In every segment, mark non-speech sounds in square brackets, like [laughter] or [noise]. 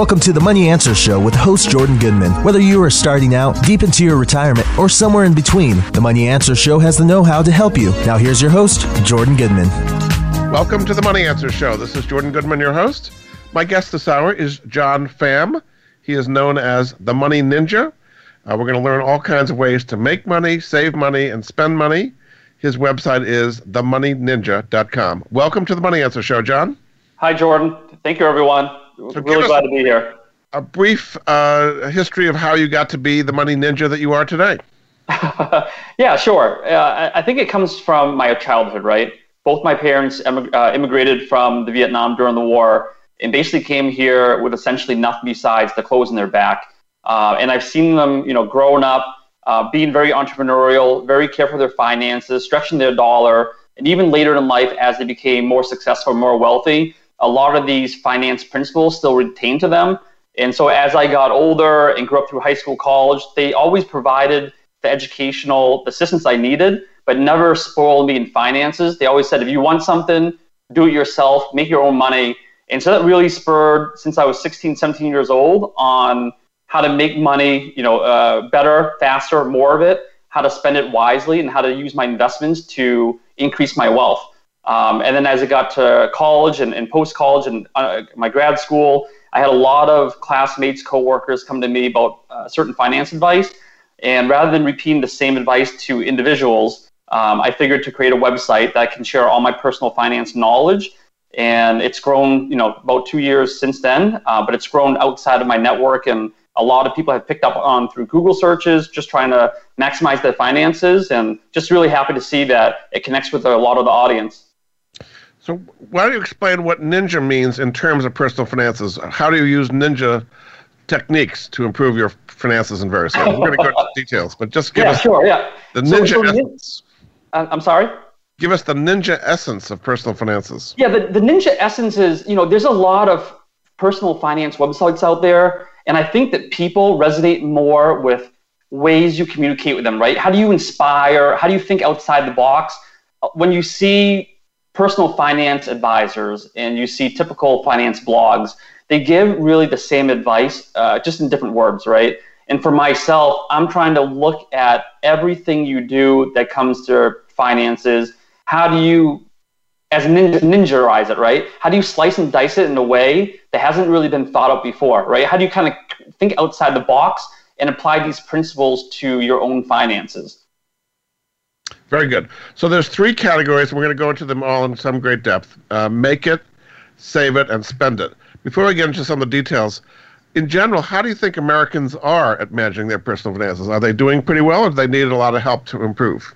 Welcome to the Money Answer Show with host Jordan Goodman. Whether you are starting out, deep into your retirement, or somewhere in between, the Money Answer Show has the know how to help you. Now, here's your host, Jordan Goodman. Welcome to the Money Answer Show. This is Jordan Goodman, your host. My guest this hour is John Pham. He is known as the Money Ninja. Uh, we're going to learn all kinds of ways to make money, save money, and spend money. His website is themoneyninja.com. Welcome to the Money Answer Show, John. Hi, Jordan. Thank you, everyone. So really glad to be here. A brief uh, history of how you got to be the money ninja that you are today. [laughs] yeah, sure. Uh, I think it comes from my childhood, right? Both my parents emig- uh, immigrated from the Vietnam during the war and basically came here with essentially nothing besides the clothes in their back. Uh, and I've seen them, you know, growing up, uh, being very entrepreneurial, very careful with their finances, stretching their dollar, and even later in life, as they became more successful, more wealthy, a lot of these finance principles still retain to them. And so as I got older and grew up through high school, college, they always provided the educational assistance I needed, but never spoiled me in finances. They always said, if you want something, do it yourself, make your own money. And so that really spurred, since I was 16, 17 years old, on how to make money, you know, uh, better, faster, more of it, how to spend it wisely, and how to use my investments to increase my wealth. Um, and then as I got to college and, and post college and uh, my grad school, I had a lot of classmates, coworkers come to me about uh, certain finance advice. And rather than repeating the same advice to individuals, um, I figured to create a website that can share all my personal finance knowledge. And it's grown, you know, about two years since then, uh, but it's grown outside of my network. And a lot of people have picked up on through Google searches, just trying to maximize their finances. And just really happy to see that it connects with a lot of the audience. So, why don't you explain what ninja means in terms of personal finances? How do you use ninja techniques to improve your finances in various areas? We're going to go into details, but just give yeah, us sure, yeah. the ninja so, so essence. Uh, I'm sorry? Give us the ninja essence of personal finances. Yeah, the, the ninja essence is, you know, there's a lot of personal finance websites out there, and I think that people resonate more with ways you communicate with them, right? How do you inspire? How do you think outside the box? Uh, when you see personal finance advisors and you see typical finance blogs, they give really the same advice, uh, just in different words, right? And for myself, I'm trying to look at everything you do that comes to finances. How do you, as a ninja, ninjaize it, right? How do you slice and dice it in a way that hasn't really been thought of before, right? How do you kind of think outside the box and apply these principles to your own finances? Very good. So there's three categories. We're going to go into them all in some great depth. Uh, make it, save it, and spend it. Before we get into some of the details, in general, how do you think Americans are at managing their personal finances? Are they doing pretty well, or do they need a lot of help to improve?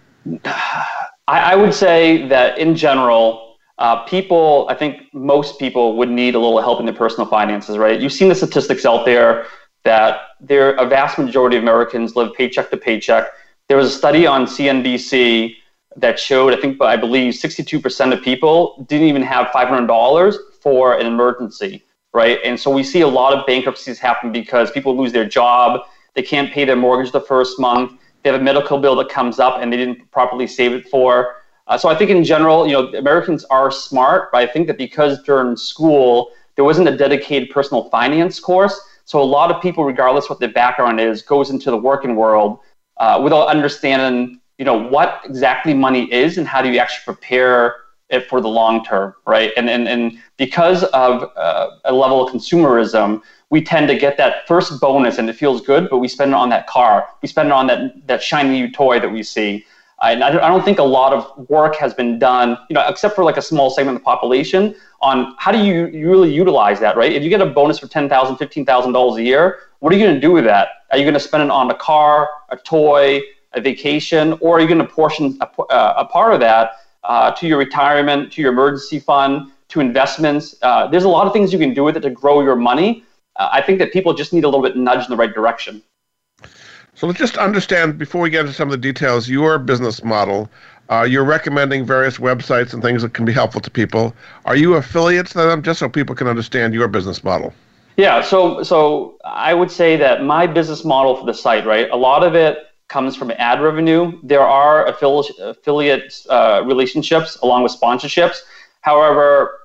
I, would say that in general, uh, people, I think most people would need a little help in their personal finances, right? You've seen the statistics out there that there a vast majority of Americans live paycheck to paycheck there was a study on CNBC that showed, I think, I believe 62% of people didn't even have $500 for an emergency, right? And so we see a lot of bankruptcies happen because people lose their job, they can't pay their mortgage the first month, they have a medical bill that comes up and they didn't properly save it for. Uh, so I think in general, you know, Americans are smart, but I think that because during school there wasn't a dedicated personal finance course, so a lot of people, regardless what their background is, goes into the working world uh, without understanding, you know, what exactly money is and how do you actually prepare it for the long term, right? And and, and because of uh, a level of consumerism, we tend to get that first bonus and it feels good, but we spend it on that car, we spend it on that that shiny new toy that we see. And I don't think a lot of work has been done, you know, except for like a small segment of the population on how do you, you really utilize that, right? If you get a bonus for $10,000, $15,000 a year, what are you going to do with that? Are you going to spend it on a car, a toy, a vacation, or are you going to portion a, uh, a part of that uh, to your retirement, to your emergency fund, to investments? Uh, there's a lot of things you can do with it to grow your money. Uh, I think that people just need a little bit nudge in the right direction. So let's just understand before we get into some of the details your business model. Uh, you're recommending various websites and things that can be helpful to people. Are you affiliates to them, just so people can understand your business model? Yeah, so so I would say that my business model for the site, right? A lot of it comes from ad revenue. There are affili- affiliate uh, relationships along with sponsorships. However,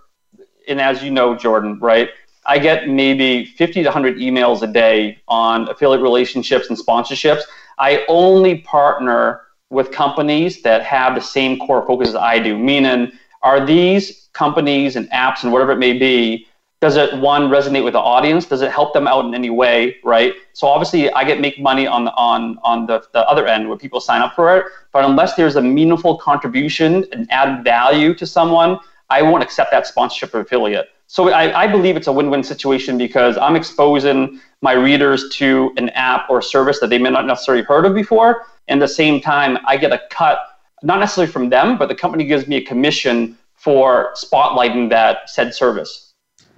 and as you know, Jordan, right? I get maybe 50 to 100 emails a day on affiliate relationships and sponsorships. I only partner with companies that have the same core focus as I do, meaning, are these companies and apps and whatever it may be does it one resonate with the audience? Does it help them out in any way right? So obviously i get make money on the on on the, the other end where people sign up for it. But unless there's a meaningful contribution and add value to someone i won't accept that sponsorship or affiliate. So I, I believe it's a win-win situation because i'm exposing my readers to an app or service that they may not necessarily heard of before. And at the same time i get a cut not necessarily from them but the company gives me a commission for spotlighting that said service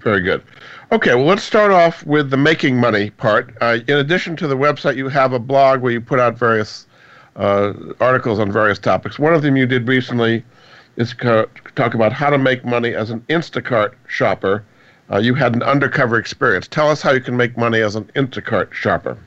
very good. Okay, well, let's start off with the making money part. Uh, in addition to the website, you have a blog where you put out various uh, articles on various topics. One of them you did recently is co- talk about how to make money as an Instacart shopper. Uh, you had an undercover experience. Tell us how you can make money as an Instacart shopper.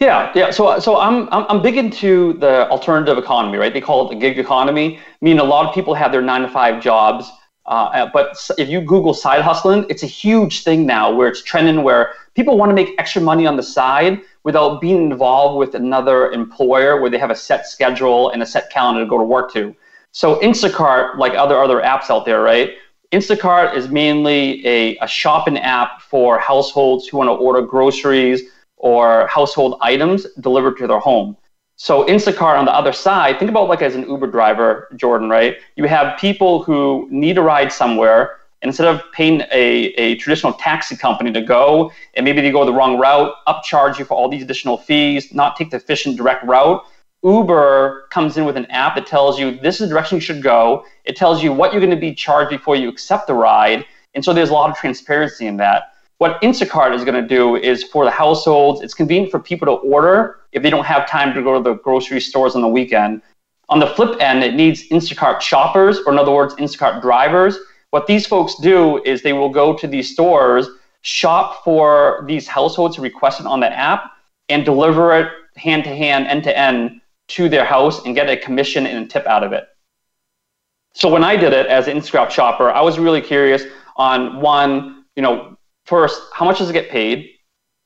Yeah, yeah. So, so I'm, I'm I'm big into the alternative economy, right? They call it the gig economy. I mean, a lot of people have their nine to five jobs uh, but if you Google side hustling, it's a huge thing now where it's trending where people want to make extra money on the side without being involved with another employer where they have a set schedule and a set calendar to go to work to. So Instacart, like other other apps out there, right? Instacart is mainly a, a shopping app for households who want to order groceries or household items delivered to their home. So Instacart on the other side, think about like as an Uber driver, Jordan, right? You have people who need a ride somewhere. Instead of paying a, a traditional taxi company to go, and maybe they go the wrong route, upcharge you for all these additional fees, not take the efficient direct route, Uber comes in with an app that tells you this is the direction you should go. It tells you what you're going to be charged before you accept the ride. And so there's a lot of transparency in that. What Instacart is going to do is for the households, it's convenient for people to order if they don't have time to go to the grocery stores on the weekend. On the flip end, it needs Instacart shoppers, or in other words, Instacart drivers. What these folks do is they will go to these stores, shop for these households who request it on the app, and deliver it hand to hand, end to end to their house and get a commission and a tip out of it. So when I did it as an Instacart shopper, I was really curious on one, you know, first, how much does it get paid?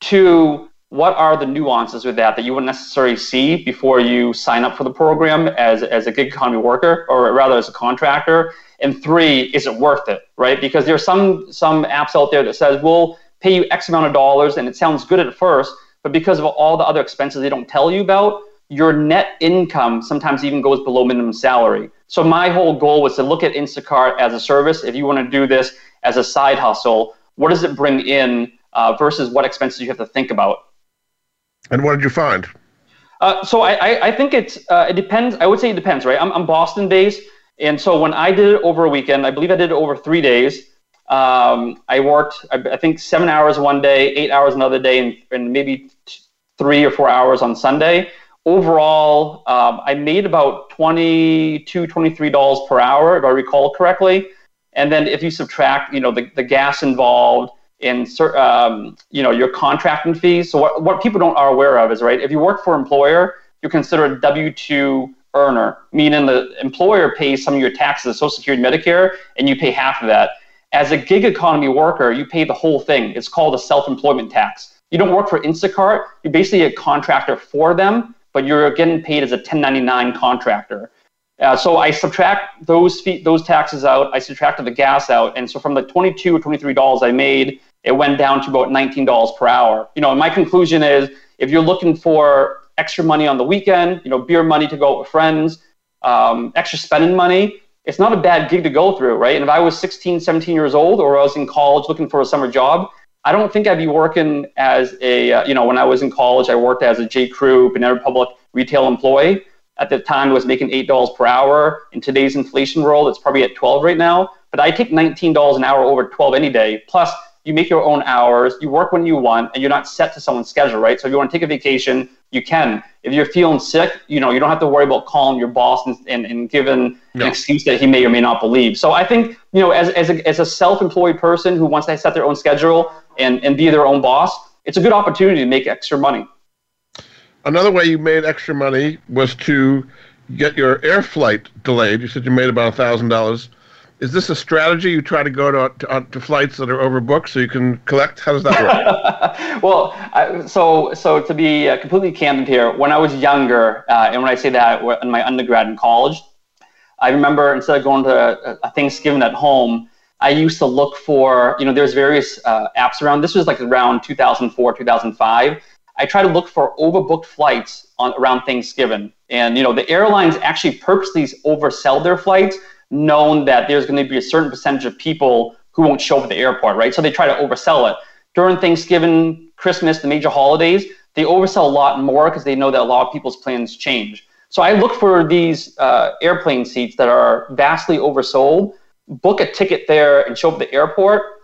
Two, what are the nuances with that that you wouldn't necessarily see before you sign up for the program as, as a gig economy worker or rather as a contractor? And three, is it worth it, right? Because there's some some apps out there that says we'll pay you X amount of dollars and it sounds good at first, but because of all the other expenses they don't tell you about, your net income sometimes even goes below minimum salary. So my whole goal was to look at Instacart as a service. If you want to do this as a side hustle, what does it bring in uh, versus what expenses you have to think about. And what did you find? Uh, so I, I, I, think it's uh, it depends. I would say it depends, right? I'm, I'm Boston based, and so when I did it over a weekend, I believe I did it over three days. Um, I worked, I, I, think, seven hours one day, eight hours another day, and, and maybe t- three or four hours on Sunday. Overall, um, I made about $22, $23 per hour, if I recall correctly. And then if you subtract, you know, the, the gas involved in, um, you know, your contracting fees. So what, what people don't are aware of is, right, if you work for an employer, you're considered a W-2 earner, meaning the employer pays some of your taxes, Social Security, Medicare, and you pay half of that. As a gig economy worker, you pay the whole thing. It's called a self-employment tax. You don't work for Instacart. You're basically a contractor for them, but you're getting paid as a 1099 contractor. Uh, so I subtract those fee- those taxes out. I subtracted the gas out, and so from the 22 or 23 dollars I made, it went down to about 19 dollars per hour. You know, my conclusion is if you're looking for extra money on the weekend, you know, beer money to go out with friends, um, extra spending money, it's not a bad gig to go through, right? And if I was 16, 17 years old, or I was in college looking for a summer job, I don't think I'd be working as a, uh, you know, when I was in college, I worked as a J. Crew, Banana Republic retail employee at the time was making eight dollars per hour. In today's inflation world, it's probably at twelve right now. But I take nineteen dollars an hour over twelve any day. Plus, you make your own hours, you work when you want, and you're not set to someone's schedule, right? So if you want to take a vacation, you can. If you're feeling sick, you know, you don't have to worry about calling your boss and, and, and giving no. an excuse that he may or may not believe. So I think, you know, as, as a, as a self-employed person who wants to set their own schedule and, and be their own boss, it's a good opportunity to make extra money another way you made extra money was to get your air flight delayed. You said you made about thousand dollars Is this a strategy you try to go to, to, to flights that are overbooked so you can collect? How does that work? [laughs] well, I, so so to be uh, completely candid here, when I was younger, uh, and when I say that in my undergrad in college, I remember instead of going to a Thanksgiving at home, I used to look for, you know, there's various uh, apps around. This was like around 2004, 2005. I try to look for overbooked flights on around Thanksgiving. And, you know, the airlines actually purposely oversell their flights, knowing that there's going to be a certain percentage of people who won't show up at the airport, right? So they try to oversell it. During Thanksgiving, Christmas, the major holidays, they oversell a lot more because they know that a lot of people's plans change. So I look for these uh, airplane seats that are vastly oversold book a ticket there and show up at the airport.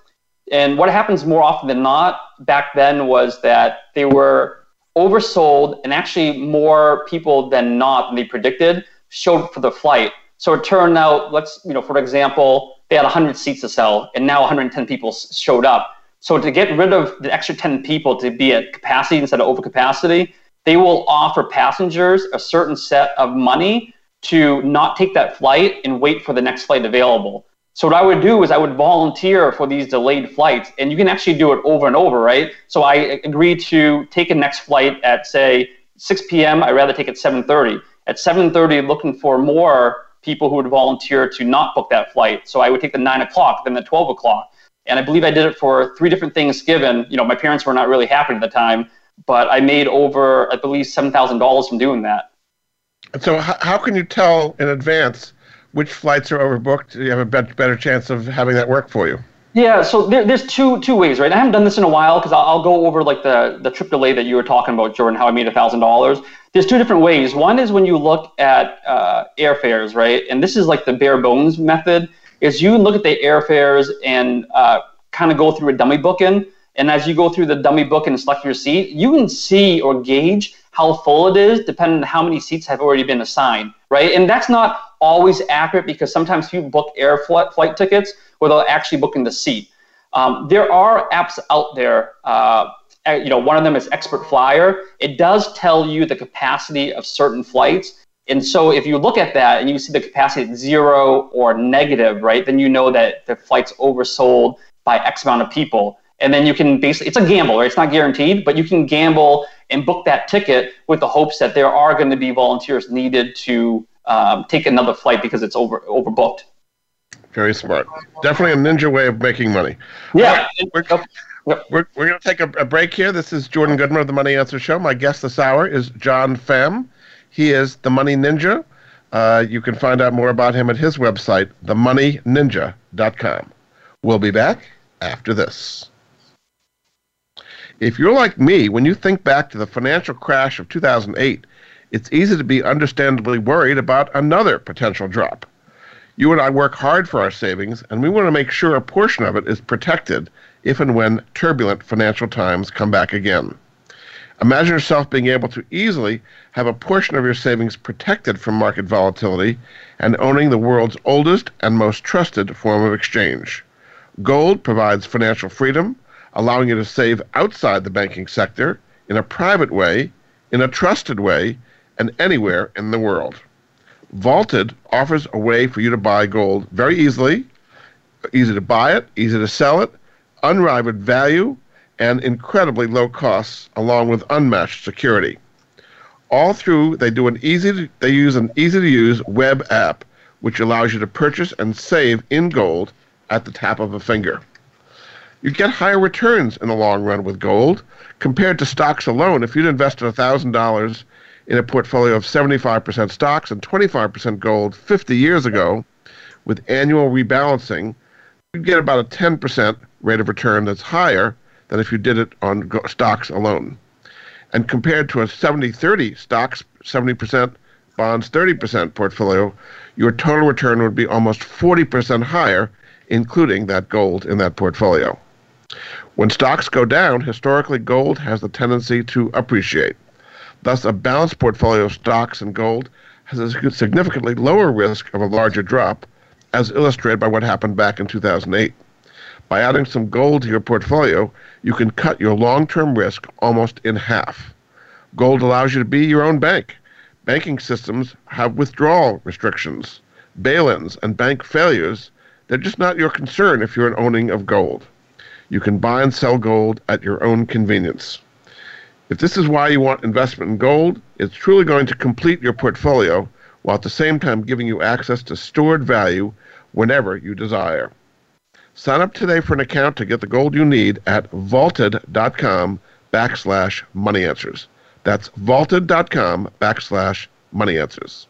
And what happens more often than not back then was that they were oversold, and actually more people than not than they predicted showed for the flight. So it turned out, let's you know, for example, they had 100 seats to sell, and now 110 people showed up. So to get rid of the extra 10 people to be at capacity instead of overcapacity, they will offer passengers a certain set of money to not take that flight and wait for the next flight available. So what I would do is I would volunteer for these delayed flights, and you can actually do it over and over, right? So I agree to take a next flight at say 6 p.m. I'd rather take it 7:30. At 7:30, looking for more people who would volunteer to not book that flight. So I would take the 9 o'clock, then the 12 o'clock, and I believe I did it for three different things. Given, you know, my parents were not really happy at the time, but I made over, I believe, seven thousand dollars from doing that. So how can you tell in advance? Which flights are overbooked? You have a better chance of having that work for you. Yeah, so there, there's two two ways, right? I haven't done this in a while because I'll, I'll, go over like the the trip delay that you were talking about, Jordan, how I made a thousand dollars. There's two different ways. One is when you look at uh, airfares, right? And this is like the bare bones method. Is you look at the airfares and uh, kind of go through a dummy booking, and as you go through the dummy book and select your seat, you can see or gauge how full it is depending on how many seats have already been assigned, right? And that's not always accurate because sometimes people book air flight, flight tickets without actually booking the seat. Um, there are apps out there. Uh, you know, one of them is Expert Flyer. It does tell you the capacity of certain flights. And so if you look at that and you see the capacity at zero or negative, right, then you know that the flight's oversold by X amount of people. And then you can basically, it's a gamble, right? It's not guaranteed, but you can gamble and book that ticket with the hopes that there are going to be volunteers needed to um, take another flight because it's over overbooked. Very smart. Definitely a ninja way of making money. Yeah. Right, we're, we're, we're going to take a, a, break here. This is Jordan Goodman of the Money Answer Show. My guest this hour is John Pham. He is the Money Ninja. Uh, you can find out more about him at his website, themoneyninja.com. We'll be back after this. If you're like me, when you think back to the financial crash of 2008, it's easy to be understandably worried about another potential drop. You and I work hard for our savings, and we want to make sure a portion of it is protected if and when turbulent financial times come back again. Imagine yourself being able to easily have a portion of your savings protected from market volatility and owning the world's oldest and most trusted form of exchange. Gold provides financial freedom, allowing you to save outside the banking sector in a private way, in a trusted way, and anywhere in the world. Vaulted offers a way for you to buy gold very easily, easy to buy it, easy to sell it, unrivaled value, and incredibly low costs, along with unmatched security. All through, they do an easy to, they use an easy to use web app which allows you to purchase and save in gold at the tap of a finger you get higher returns in the long run with gold compared to stocks alone. If you'd invested $1,000 in a portfolio of 75% stocks and 25% gold 50 years ago, with annual rebalancing, you'd get about a 10% rate of return that's higher than if you did it on stocks alone. And compared to a 70 30 stocks, 70% bonds, 30% portfolio, your total return would be almost 40% higher, including that gold in that portfolio. When stocks go down, historically gold has the tendency to appreciate. Thus, a balanced portfolio of stocks and gold has a significantly lower risk of a larger drop, as illustrated by what happened back in 2008. By adding some gold to your portfolio, you can cut your long term risk almost in half. Gold allows you to be your own bank. Banking systems have withdrawal restrictions, bail ins, and bank failures They're just not your concern if you're an owning of gold. You can buy and sell gold at your own convenience. If this is why you want investment in gold, it's truly going to complete your portfolio while at the same time giving you access to stored value whenever you desire. Sign up today for an account to get the gold you need at vaulted.com backslash money answers. That's vaulted.com backslash money answers.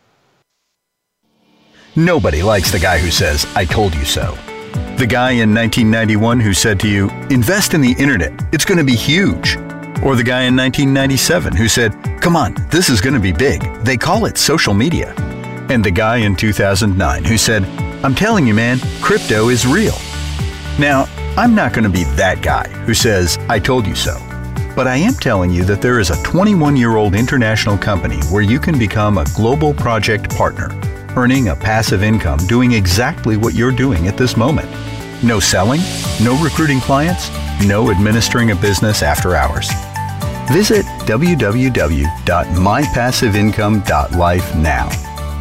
Nobody likes the guy who says, I told you so. The guy in 1991 who said to you, invest in the internet, it's going to be huge. Or the guy in 1997 who said, come on, this is going to be big. They call it social media. And the guy in 2009 who said, I'm telling you, man, crypto is real. Now, I'm not going to be that guy who says, I told you so. But I am telling you that there is a 21 year old international company where you can become a global project partner earning a passive income doing exactly what you're doing at this moment. No selling, no recruiting clients, no administering a business after hours. Visit www.mypassiveincome.life now.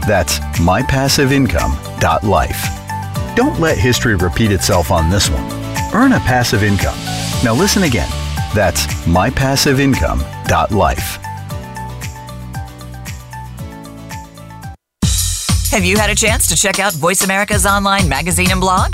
That's mypassiveincome.life. Don't let history repeat itself on this one. Earn a passive income. Now listen again. That's mypassiveincome.life. Have you had a chance to check out Voice America's online magazine and blog?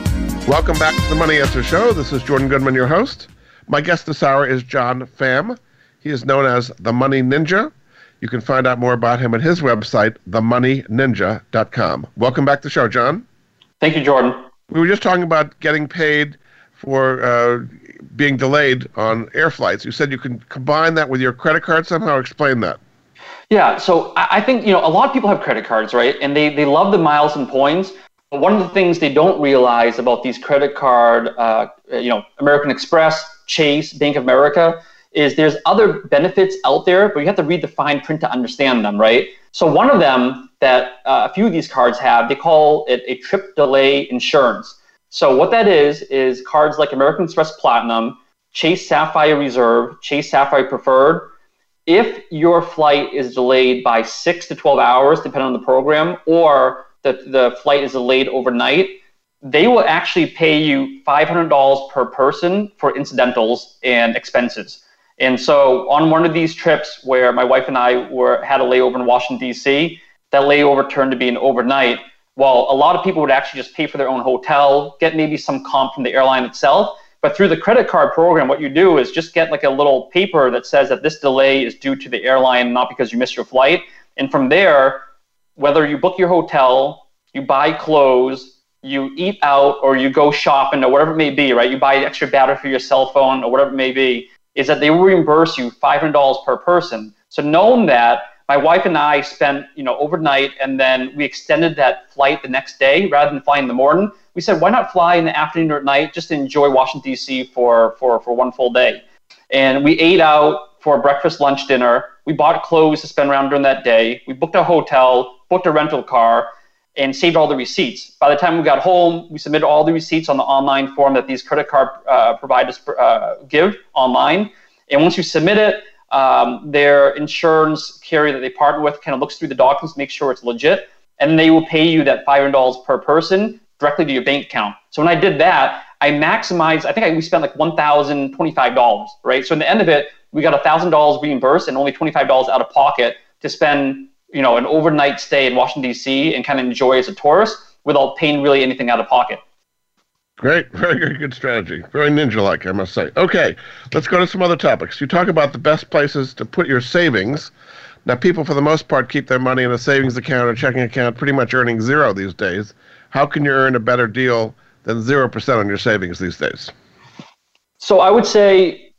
Welcome back to the Money Answer Show. This is Jordan Goodman, your host. My guest this hour is John Pham. He is known as the Money Ninja. You can find out more about him at his website, themoneyninja.com. Welcome back to the show, John. Thank you, Jordan. We were just talking about getting paid for uh, being delayed on air flights. You said you can combine that with your credit card somehow. Explain that. Yeah, so I think you know a lot of people have credit cards, right? And they they love the miles and points. One of the things they don't realize about these credit card, uh, you know, American Express, Chase, Bank of America, is there's other benefits out there, but you have to read the fine print to understand them, right? So one of them that uh, a few of these cards have, they call it a trip delay insurance. So what that is is cards like American Express Platinum, Chase Sapphire Reserve, Chase Sapphire Preferred. If your flight is delayed by six to 12 hours, depending on the program, or the, the flight is delayed overnight, they will actually pay you $500 per person for incidentals and expenses. And so on one of these trips where my wife and I were had a layover in Washington D.C., that layover turned to be an overnight. While a lot of people would actually just pay for their own hotel, get maybe some comp from the airline itself, but through the credit card program, what you do is just get like a little paper that says that this delay is due to the airline, not because you missed your flight. And from there, whether you book your hotel, you buy clothes, you eat out, or you go shopping, or whatever it may be, right? You buy an extra battery for your cell phone, or whatever it may be, is that they will reimburse you $500 per person. So knowing that, my wife and I spent, you know, overnight, and then we extended that flight the next day rather than flying in the morning. We said, why not fly in the afternoon or at night just to enjoy Washington D.C. for for for one full day? And we ate out for breakfast, lunch, dinner. We bought clothes to spend around during that day. We booked a hotel, booked a rental car, and saved all the receipts. By the time we got home, we submitted all the receipts on the online form that these credit card uh, providers uh, give online. And once you submit it, um, their insurance carrier that they partner with kind of looks through the documents, make sure it's legit, and they will pay you that $500 per person directly to your bank account. So when I did that, I maximized, I think I, we spent like $1,025, right? So in the end of it, we got $1,000 reimbursed and only $25 out of pocket to spend you know, an overnight stay in Washington D.C. and kind of enjoy as a tourist without paying really anything out of pocket. Great, very, very good strategy. Very ninja like, I must say. Okay, let's go to some other topics. You talk about the best places to put your savings. Now, people, for the most part, keep their money in a savings account or checking account, pretty much earning zero these days. How can you earn a better deal than 0% on your savings these days? So, I would say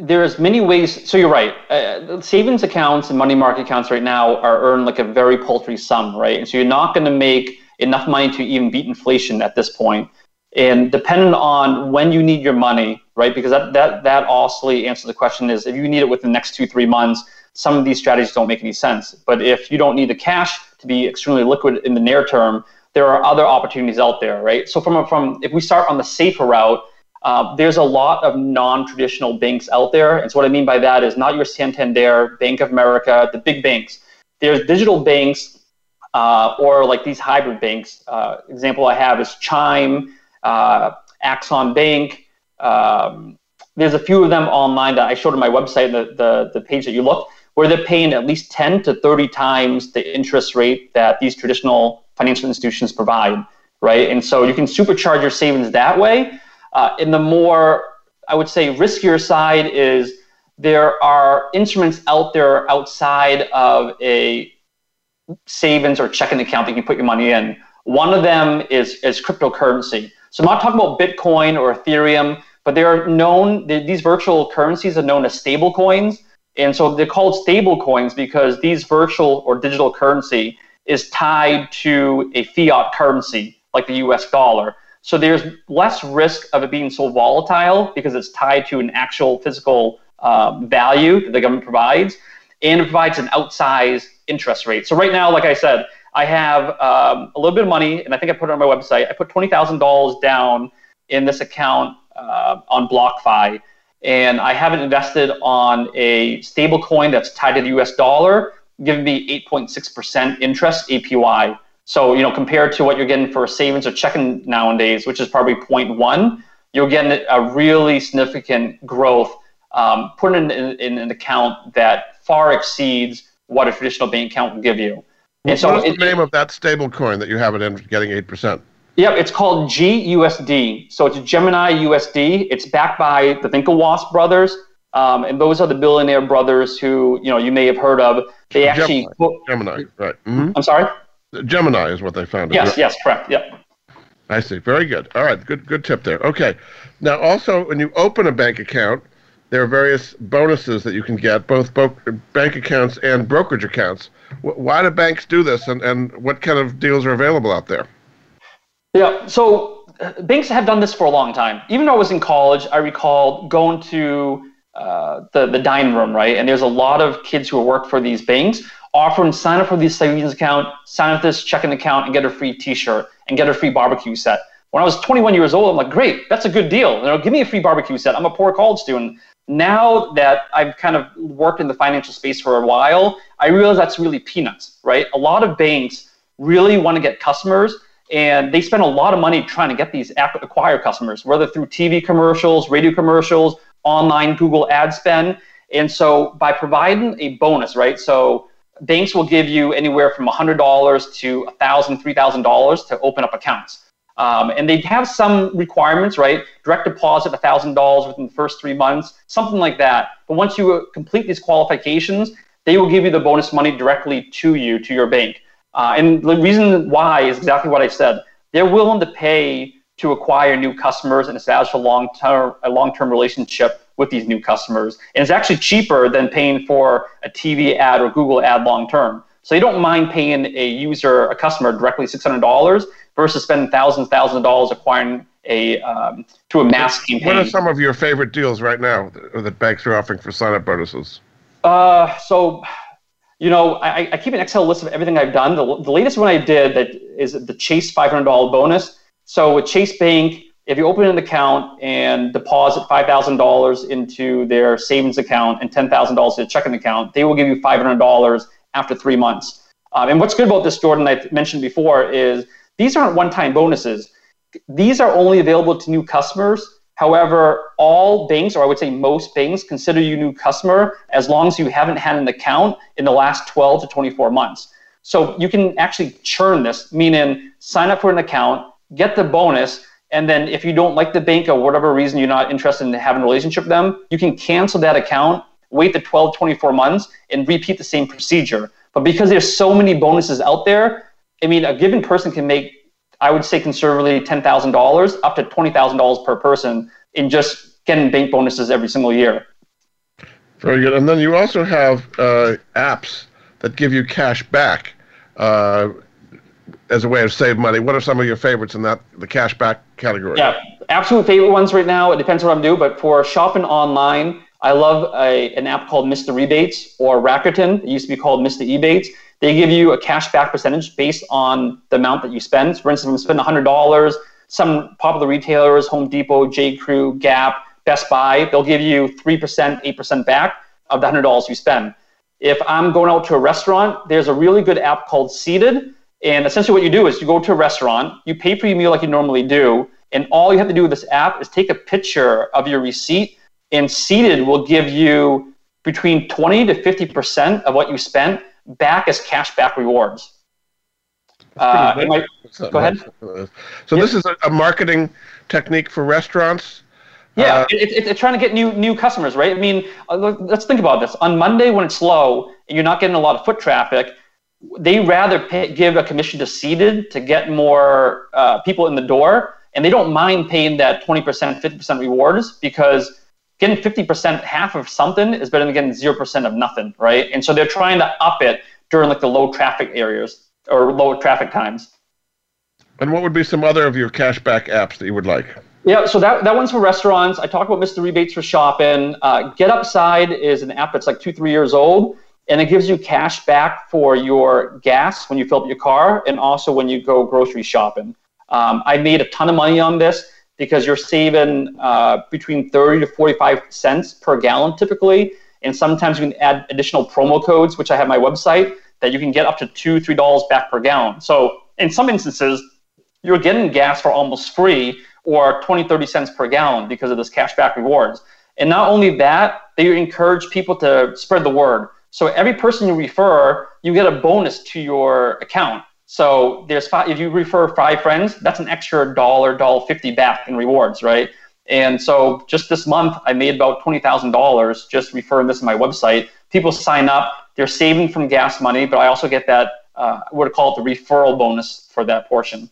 there's many ways. So, you're right. Uh, savings accounts and money market accounts right now are earned like a very paltry sum, right? And so, you're not going to make enough money to even beat inflation at this point. And depending on when you need your money, right? Because that that that also answers the question is if you need it within the next two three months, some of these strategies don't make any sense. But if you don't need the cash to be extremely liquid in the near term, there are other opportunities out there, right? So from from if we start on the safer route, uh, there's a lot of non-traditional banks out there, and so what I mean by that is not your Santander, Bank of America, the big banks. There's digital banks uh, or like these hybrid banks. Uh, example I have is Chime uh, Axos Bank. Um, there's a few of them online that I showed on my website, the, the, the page that you look, where they're paying at least 10 to 30 times the interest rate that these traditional financial institutions provide, right? And so you can supercharge your savings that way. Uh, in the more, I would say, riskier side is there are instruments out there outside of a savings or checking account that you put your money in. One of them is, is cryptocurrency. So I'm not talking about Bitcoin or Ethereum, but they are known, these virtual currencies are known as stable coins. And so they're called stable coins because these virtual or digital currency is tied to a fiat currency like the US dollar. So there's less risk of it being so volatile because it's tied to an actual physical um, value that the government provides and it provides an outsized interest rate. So right now, like I said, I have um, a little bit of money, and I think I put it on my website. I put twenty thousand dollars down in this account uh, on BlockFi, and I haven't invested on a stable coin that's tied to the U.S. dollar, giving me eight point six percent interest APY. So you know, compared to what you're getting for savings or checking nowadays, which is probably 0.1, you're getting a really significant growth. Um, putting in, in, in an account that far exceeds what a traditional bank account will give you. And so what is the name of that stable coin that you have it in getting 8%? Yep, it's called GUSD. So it's Gemini USD. It's backed by the Winklevoss brothers. Um, and those are the billionaire brothers who you know you may have heard of. They actually Gemini, Gemini right? Mm-hmm. I'm sorry. Gemini is what they found. Yes, right? yes, correct. Yep. I see. Very good. All right, good good tip there. Okay. Now also when you open a bank account, there are various bonuses that you can get, both bank accounts and brokerage accounts. Why do banks do this, and, and what kind of deals are available out there? Yeah, so uh, banks have done this for a long time. Even though I was in college, I recall going to uh, the, the dining room, right? And there's a lot of kids who work for these banks offering sign up for this savings account, sign up this checking account, and get a free t shirt and get a free barbecue set. When I was 21 years old, I'm like, great, that's a good deal. You know, give me a free barbecue set. I'm a poor college student now that I've kind of worked in the financial space for a while, I realize that's really peanuts, right? A lot of banks really want to get customers and they spend a lot of money trying to get these acquire customers, whether through TV commercials, radio commercials, online Google ad spend. And so by providing a bonus, right? So banks will give you anywhere from $100 to $1,000, $3,000 to open up accounts. Um, and they have some requirements, right? Direct deposit $1,000 within the first three months, something like that. But once you uh, complete these qualifications, they will give you the bonus money directly to you, to your bank. Uh, and the reason why is exactly what I said. They're willing to pay to acquire new customers and establish a long-term a long-term relationship with these new customers. And it's actually cheaper than paying for a TV ad or Google ad long-term. So you don't mind paying a user, a customer directly $600 versus spending thousands, thousands of dollars acquiring a um, to a mass campaign. What are some of your favorite deals right now that banks are offering for sign-up bonuses? Uh, so, you know, I, I, keep an Excel list of everything I've done. The, the latest one I did that is the Chase $500 bonus. So with Chase Bank, if you open an account and deposit $5,000 into their savings account and $10,000 to a checking account, they will give you $500 after three months. Um, and what's good about this, Jordan, I mentioned before, is these aren't one-time bonuses. These are only available to new customers. However, all banks, or I would say most banks, consider you new customer as long as you haven't had an account in the last 12 to 24 months. So you can actually churn this, meaning sign up for an account, get the bonus, And then if you don't like the bank or whatever reason you're not interested in having a relationship with them, you can cancel that account, wait the 12, 24 months, and repeat the same procedure. But because there's so many bonuses out there, I mean, a given person can make, I would say conservatively, $10,000 up to $20,000 per person in just getting bank bonuses every single year. Very good. And then you also have uh, apps that give you cash back uh, as a way of save money. What are some of your favorites in that the cash back category? Yeah, absolute favorite ones right now. It depends what I'm doing, but for shopping online, I love a, an app called Mr. Rebates or Rakuten. It used to be called Mr. Ebates. They give you a cash back percentage based on the amount that you spend. For instance, if you spend $100, some popular retailers, Home Depot, J. Crew, Gap, Best Buy, they'll give you 3%, 8% back of the $100 you spend. If I'm going out to a restaurant, there's a really good app called Seated. And essentially, what you do is you go to a restaurant, you pay for your meal like you normally do, and all you have to do with this app is take a picture of your receipt, and Seated will give you between 20 to 50% of what you spent back as cash back rewards. Uh, might, go ahead. So this is a, marketing technique for restaurants. Yeah, uh, it's it, it, trying to get new new customers, right? I mean, uh, let's think about this. On Monday when it's slow and you're not getting a lot of foot traffic, they rather pay, give a commission to Seated to get more uh, people in the door, and they don't mind paying that 20%, 50% rewards because getting 50% half of something is better than getting 0% of nothing, right? And so they're trying to up it during like the low traffic areas or low traffic times. And what would be some other of your cashback apps that you would like? Yeah, so that, that one's for restaurants. I talked about Mr. Rebates for shopping. Uh, Get Upside is an app that's like two, three years old, and it gives you cash back for your gas when you fill up your car and also when you go grocery shopping. Um, I made a ton of money on this because you're saving uh, between 30 to 45 cents per gallon typically. And sometimes you can add additional promo codes, which I have my website, that you can get up to two, three dollars back per gallon. So in some instances, you're getting gas for almost free or 20, 30 cents per gallon because of this cashback rewards. And not only that, they encourage people to spread the word. So every person you refer, you get a bonus to your account. So there's five, if you refer five friends, that's an extra dollar, dollar fifty back in rewards, right? And so just this month, I made about twenty thousand dollars just referring this to my website. People sign up, they're saving from gas money, but I also get that uh, what I call it the referral bonus for that portion.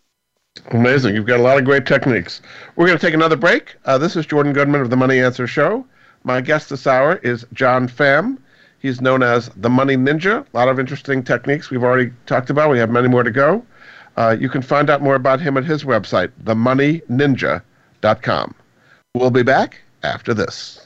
Amazing. You've got a lot of great techniques. We're going to take another break. Uh, this is Jordan Goodman of the Money Answer Show. My guest this hour is John Pham. He's known as the Money Ninja. A lot of interesting techniques we've already talked about. We have many more to go. Uh, you can find out more about him at his website, themoneyninja.com. We'll be back after this.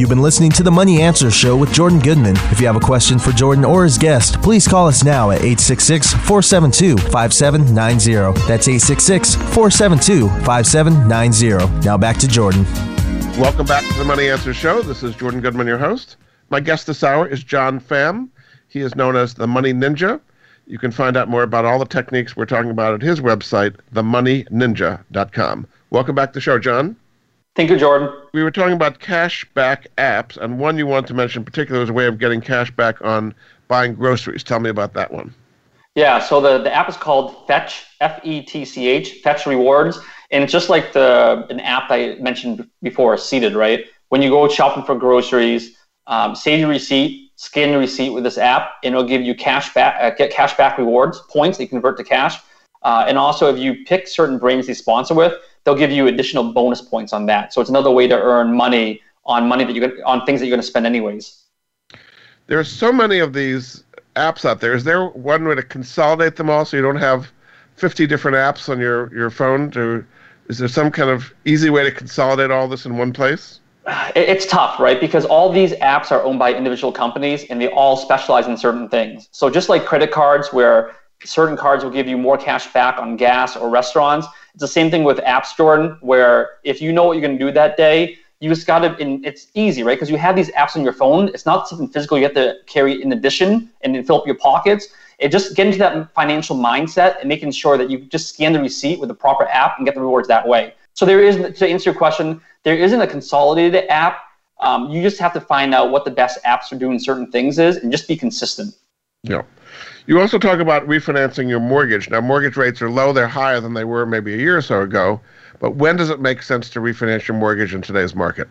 You've been listening to the Money Answer Show with Jordan Goodman. If you have a question for Jordan or his guest, please call us now at 866 472 5790. That's 866 472 5790. Now back to Jordan. Welcome back to the Money Answer Show. This is Jordan Goodman, your host. My guest this hour is John Pham. He is known as the Money Ninja. You can find out more about all the techniques we're talking about at his website, themoneyninja.com. Welcome back to the show, John. Thank you, Jordan. We were talking about cash back apps, and one you want to mention in particular is a way of getting cash back on buying groceries. Tell me about that one. Yeah, so the, the app is called Fetch, F E T C H, Fetch Rewards. And it's just like the an app I mentioned before, Seated, right? When you go shopping for groceries, um, save your receipt, scan your receipt with this app, and it'll give you cash back, uh, get cash back rewards, points that you convert to cash. Uh, and also, if you pick certain brands they sponsor with, they'll give you additional bonus points on that. So it's another way to earn money on money that you're on things that you're going to spend anyways. There are so many of these apps out there. Is there one way to consolidate them all so you don't have 50 different apps on your, your phone to is there some kind of easy way to consolidate all this in one place? It's tough, right? Because all these apps are owned by individual companies and they all specialize in certain things. So just like credit cards, where certain cards will give you more cash back on gas or restaurants, it's the same thing with apps, Jordan, where if you know what you're going to do that day, you just got to, it's easy, right? Because you have these apps on your phone. It's not something physical you have to carry in addition and then fill up your pockets it just get into that financial mindset and making sure that you just scan the receipt with the proper app and get the rewards that way. So there is, to answer your question, there isn't a consolidated app. Um, you just have to find out what the best apps for doing certain things is and just be consistent. Yeah. You also talk about refinancing your mortgage. Now, mortgage rates are low, they're higher than they were maybe a year or so ago. But when does it make sense to refinance your mortgage in today's market?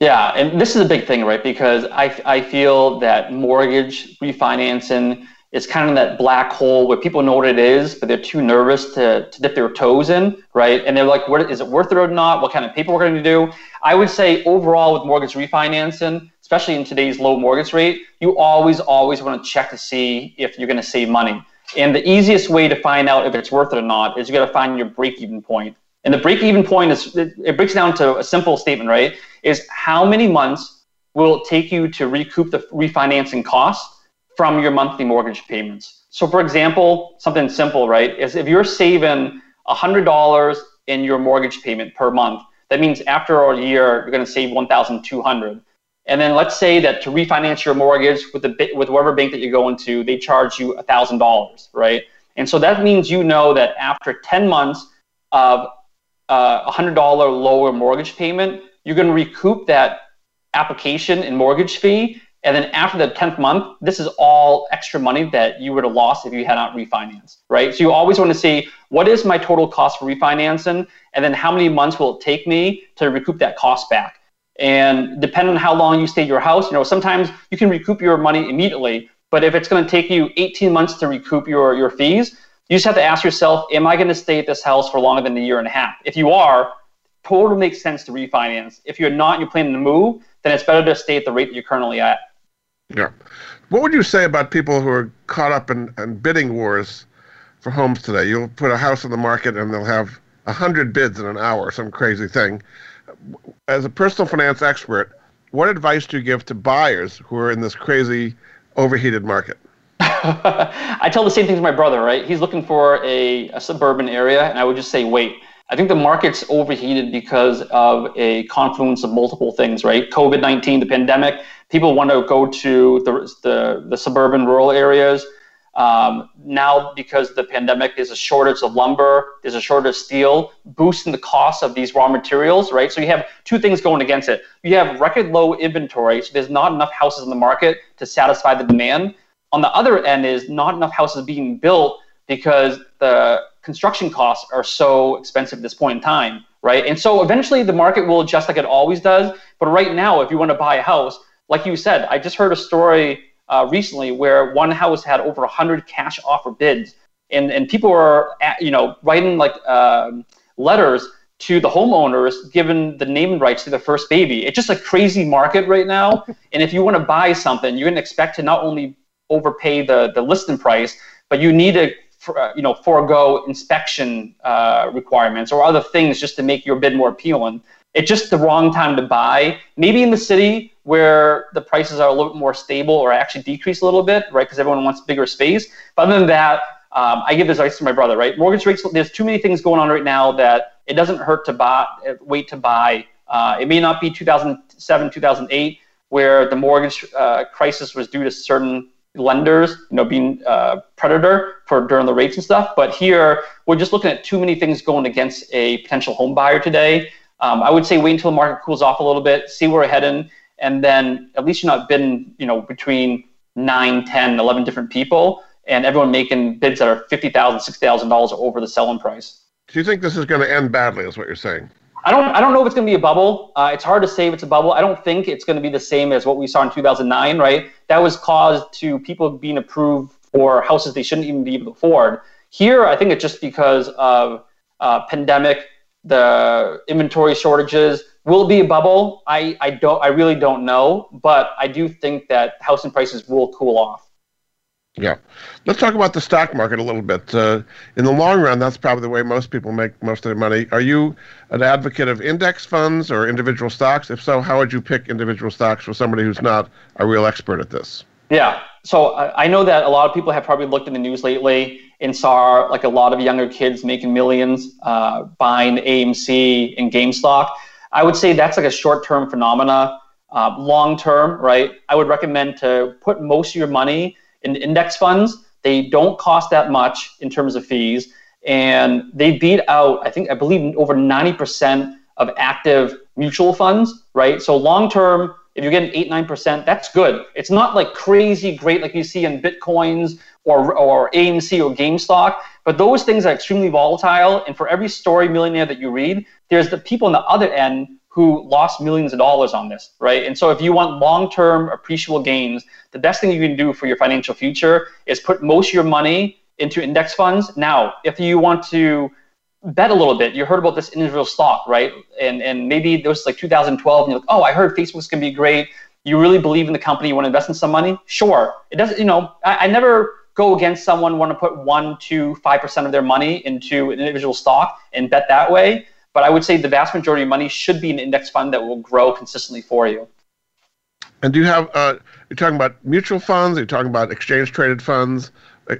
Yeah, and this is a big thing, right? Because I, I feel that mortgage refinancing is kind of that black hole where people know what it is, but they're too nervous to, to dip their toes in, right? And they're like, what, is it worth it or not? What kind of paperwork are going to do? I would say overall with mortgage refinancing, especially in today's low mortgage rate, you always, always want to check to see if you're going to save money. And the easiest way to find out if it's worth it or not is you got to find your break-even point. And the break-even point is it breaks down to a simple statement, right? Is how many months will it take you to recoup the refinancing costs from your monthly mortgage payments. So, for example, something simple, right, is if you're saving $100 in your mortgage payment per month, that means after a year, you're going to save 1,200. And then let's say that to refinance your mortgage with the with whatever bank that you go into, they charge you $1,000, right? And so that means you know that after 10 months of uh, a $100 lower mortgage payment, you're going to recoup that application and mortgage fee and then after the 10th month, this is all extra money that you would have lost if you had not refinanced, right? So you always want to see what is my total cost for refinancing, and then how many months will it take me to recoup that cost back? And depending on how long you stay at your house, you know, sometimes you can recoup your money immediately, but if it's going to take you 18 months to recoup your, your fees, you just have to ask yourself, am I going to stay at this house for longer than a year and a half? If you are, totally makes sense to refinance. If you're not, you're planning to move, then it's better to stay at the rate that you're currently at. Yeah. What would you say about people who are caught up in, in bidding wars for homes today? You'll put a house on the market and they'll have a hundred bids in an hour, some crazy thing. As a personal finance expert, what advice do you give to buyers who are in this crazy overheated market? [laughs] I tell the same thing to my brother, right? He's looking for a, a suburban area, and I would just say, wait. I think the market's overheated because of a confluence of multiple things, right? COVID 19, the pandemic, people want to go to the, the, the suburban rural areas. Um, now, because the pandemic, there's a shortage of lumber, there's a shortage of steel, boosting the cost of these raw materials, right? So you have two things going against it. You have record low inventory, so there's not enough houses in the market to satisfy the demand. On the other end is not enough houses being built because the construction costs are so expensive at this point in time, right? And so eventually the market will adjust like it always does. But right now, if you want to buy a house, like you said, I just heard a story uh, recently where one house had over 100 cash offer bids, and and people were at, you know writing like um, letters to the homeowners given the naming rights to the first baby. It's just a crazy market right now, [laughs] and if you want to buy something, you're gonna expect to not only overpay the the listing price, but you need to uh, you know forego inspection uh, requirements or other things just to make your bid more appealing. It's just the wrong time to buy. Maybe in the city where the prices are a little bit more stable or actually decrease a little bit, right? Because everyone wants bigger space. But other than that, um, I give this advice to my brother, right? Mortgage rates, there's too many things going on right now that it doesn't hurt to buy, wait to buy. Uh, it may not be 2007, 2008, where the mortgage uh, crisis was due to certain lenders, you know, being uh, predator for during the rates and stuff. But here, we're just looking at too many things going against a potential home buyer today. Um, I would say wait until the market cools off a little bit, see where we're heading, and then at least you're not bidding, you know, between 9, 10, 11 different people and everyone making bids that are $50,000, $60,000 over the selling price. Do you think this is going to end badly, is what you're saying? I don't, I don't know if it's going to be a bubble. Uh, it's hard to say if it's a bubble. I don't think it's going to be the same as what we saw in 2009, right? That was caused to people being approved for houses they shouldn't even be able to afford. Here, I think it's just because of uh, pandemic, the inventory shortages. Will be a bubble? I, I don't. I really don't know, but I do think that housing prices will cool off. Yeah. Let's talk about the stock market a little bit. Uh, in the long run, that's probably the way most people make most of their money. Are you an advocate of index funds or individual stocks? If so, how would you pick individual stocks for somebody who's not a real expert at this? Yeah. So I know that a lot of people have probably looked in the news lately and saw like a lot of younger kids making millions uh, buying AMC and GameStop. I would say that's like a short-term phenomena. Uh, long-term, right? I would recommend to put most of your money in index funds. They don't cost that much in terms of fees, and they beat out, I think, I believe, over 90% of active mutual funds, right? So long term, if you're getting eight, nine percent, that's good. It's not like crazy great like you see in bitcoins or or AMC or GameStop, but those things are extremely volatile. And for every story millionaire that you read, there's the people on the other end who lost millions of dollars on this, right? And so if you want long-term appreciable gains, the best thing you can do for your financial future is put most of your money into index funds. Now, if you want to bet a little bit, you heard about this individual stock, right? And and maybe it was like 2012, and you're like, oh, I heard Facebook's gonna be great. You really believe in the company, you want to invest in some money? Sure. It doesn't, you know, I, I never go against someone want to put one, two, five percent of their money into an individual stock and bet that way. But I would say the vast majority of money should be an index fund that will grow consistently for you. And do you have, uh, you're talking about mutual funds, you're talking about exchange traded funds.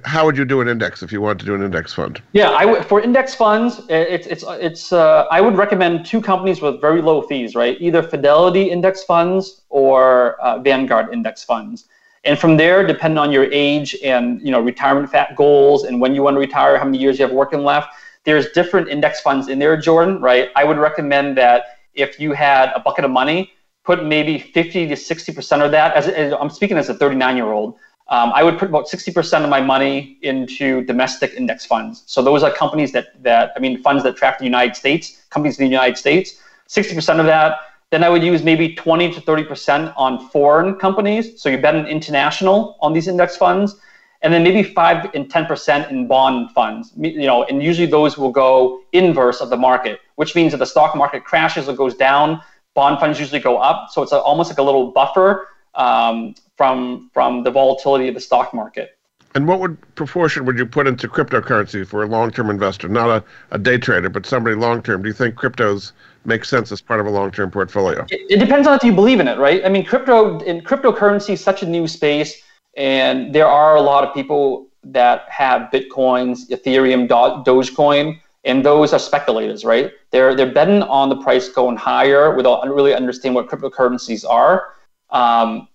How would you do an index if you wanted to do an index fund? Yeah, I w- for index funds, it's, it's, it's, uh, I would recommend two companies with very low fees, right? Either Fidelity index funds or uh, Vanguard index funds. And from there, depending on your age and you know retirement fat goals and when you want to retire, how many years you have working left, there's different index funds in there, Jordan, right? I would recommend that if you had a bucket of money, put maybe 50 to 60% of that, as, as I'm speaking as a 39 year old, um, I would put about 60% of my money into domestic index funds. So those are companies that, that, I mean, funds that track the United States, companies in the United States, 60% of that. Then I would use maybe 20 to 30% on foreign companies. So you bet an international on these index funds and then maybe five and ten percent in bond funds. You know, and usually those will go inverse of the market, which means if the stock market crashes or goes down, bond funds usually go up. So it's a, almost like a little buffer um, from from the volatility of the stock market. And what would proportion would you put into cryptocurrency for a long-term investor, not a, a day trader, but somebody long-term? Do you think cryptos make sense as part of a long-term portfolio? It, it depends on if you believe in it, right? I mean, crypto in cryptocurrency is such a new space and there are a lot of people that have Bitcoins, Ethereum, Dogecoin, and those are speculators, right? They're they're betting on the price going higher without really understanding what cryptocurrencies are. Um,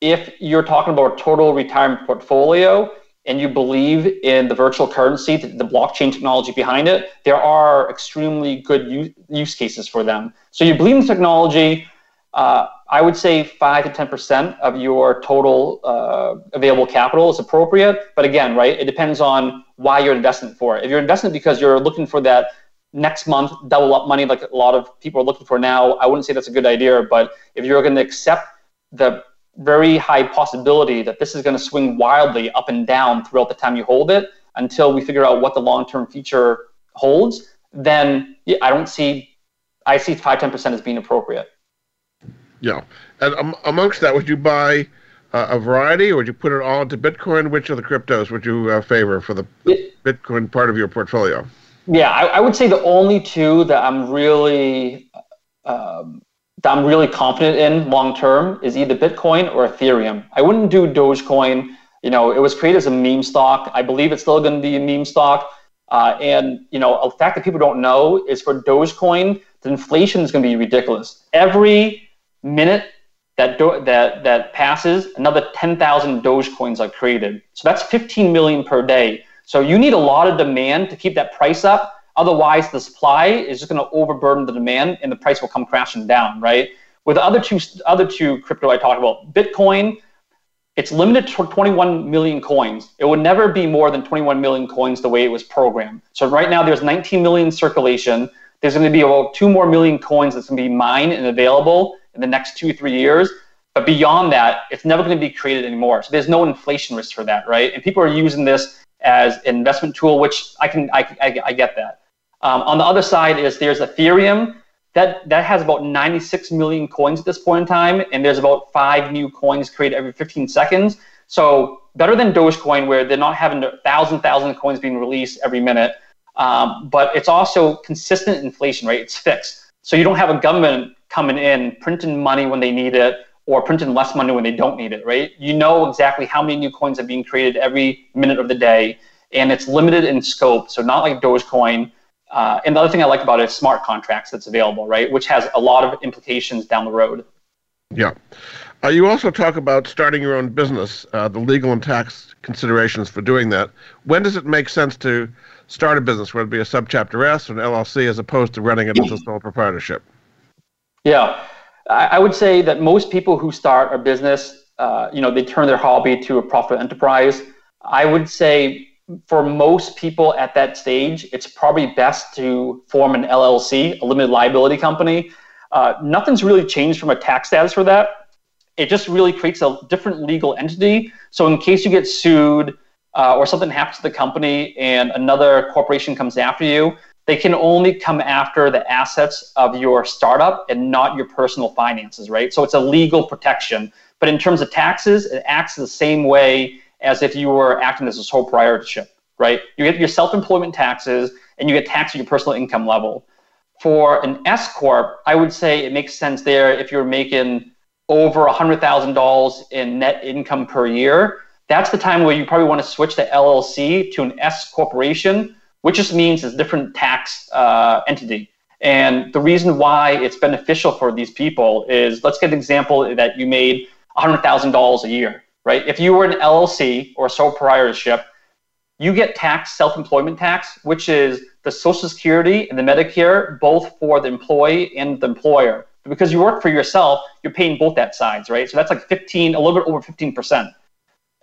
if you're talking about a total retirement portfolio and you believe in the virtual currency, the, blockchain technology behind it, there are extremely good use, cases for them. So you believe in technology. Uh, I would say five to ten percent of your total uh, available capital is appropriate. But again, right, it depends on why you're investing for. If you're investing because you're looking for that next month double up money, like a lot of people are looking for now, I wouldn't say that's a good idea. But if you're going to accept the very high possibility that this is going to swing wildly up and down throughout the time you hold it until we figure out what the long-term future holds, then yeah, I don't see. I see five ten percent as being appropriate. Yeah. And um, amongst that, would you buy uh, a variety, or would you put it all into Bitcoin? Which of the cryptos would you uh, favor for the Bitcoin part of your portfolio? Yeah, I, I, would say the only two that I'm really um, that I'm really confident in long term is either Bitcoin or Ethereum. I wouldn't do Dogecoin. You know, it was created as a meme stock. I believe it's still going to be a meme stock. Uh, and you know, a fact that people don't know is for Dogecoin, the inflation is going to be ridiculous. Every minute that do- that that passes, another 10,000 Dogecoins are created. So that's 15 million per day. So you need a lot of demand to keep that price up. Otherwise, the supply is just going to overburden the demand, and the price will come crashing down, right? With the other two other two crypto I talked about, Bitcoin it's limited to 21 million coins. It would never be more than 21 million coins the way it was programmed. So right now there's 19 million circulation. There's going to be about two more million coins that's going to be mined and available in the next two, three years. But beyond that, it's never going to be created anymore. So there's no inflation risk for that, right? And people are using this as an investment tool, which I can, I, I, I get that. Um, on the other side is there's Ethereum that that has about 96 million coins at this point in time, and there's about five new coins created every 15 seconds. So better than Dogecoin, where they're not having a thousand thousand coins being released every minute. Um, but it's also consistent inflation rate. It's fixed, so you don't have a government coming in printing money when they need it or printing less money when they don't need it. Right? You know exactly how many new coins are being created every minute of the day, and it's limited in scope. So not like Dogecoin uh, and the other thing I like about it is smart contracts that's available, right? Which has a lot of implications down the road. Yeah. Uh, you also talk about starting your own business, uh, the legal and tax considerations for doing that. When does it make sense to start a business, whether it be a subchapter S or an LLC, as opposed to running it as a [clears throat] sole proprietorship? Yeah, I, I would say that most people who start a business, uh, you know, they turn their hobby to a profitable enterprise. I would say for most people at that stage, it's probably best to form an LLC, a limited liability company. Uh, nothing's really changed from a tax status for that. It just really creates a different legal entity. So, in case you get sued uh, or something happens to the company and another corporation comes after you, they can only come after the assets of your startup and not your personal finances, right? So, it's a legal protection. But in terms of taxes, it acts the same way as if you were acting as a sole proprietorship, right? You get your self-employment taxes and you get taxed at your personal income level. For an S corp, I would say it makes sense there if you're making over $100,000 in net income per year. That's the time where you probably want to switch the LLC to an S corporation, which just means it's a different tax uh, entity. And the reason why it's beneficial for these people is let's get an example that you made $100,000 a year right? If you were an LLC or sole proprietorship, you get taxed self-employment tax, which is the Social Security and the Medicare, both for the employee and the employer. Because you work for yourself, you're paying both that sides, right? So that's like 15, a little bit over 15%.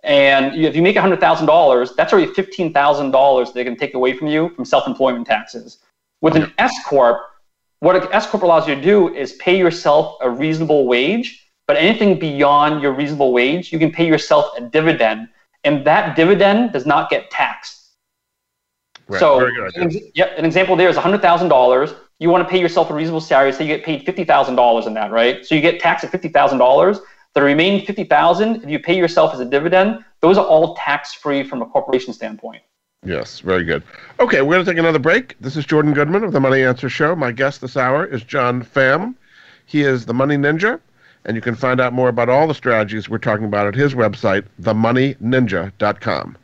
And if you make $100,000, that's already $15,000 they can take away from you from self-employment taxes. With an S corp, what an S corp allows you to do is pay yourself a reasonable wage but anything beyond your reasonable wage, you can pay yourself a dividend, and that dividend does not get taxed. Right. So, an, yep, an example there is $100,000. You want to pay yourself a reasonable salary, so you get paid $50,000 in that, right? So you get taxed at $50,000. The remaining 50000 if you pay yourself as a dividend, those are all tax-free from a corporation standpoint. Yes, very good. Okay, we're going to take another break. This is Jordan Goodman of the Money Answer Show. My guest this hour is John Pham. He is the Money Ninja and you can find out more about all the strategies we're talking about at his website, themoneyninja.com.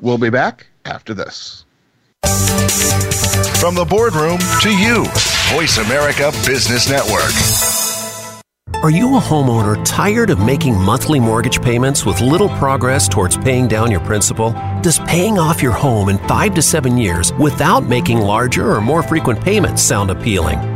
We'll be back after this. From the boardroom to you, Voice America Business Network. Are you a homeowner tired of making monthly mortgage payments with little progress towards paying down your principal? Does paying off your home in five to seven years without making larger or more frequent payments sound appealing?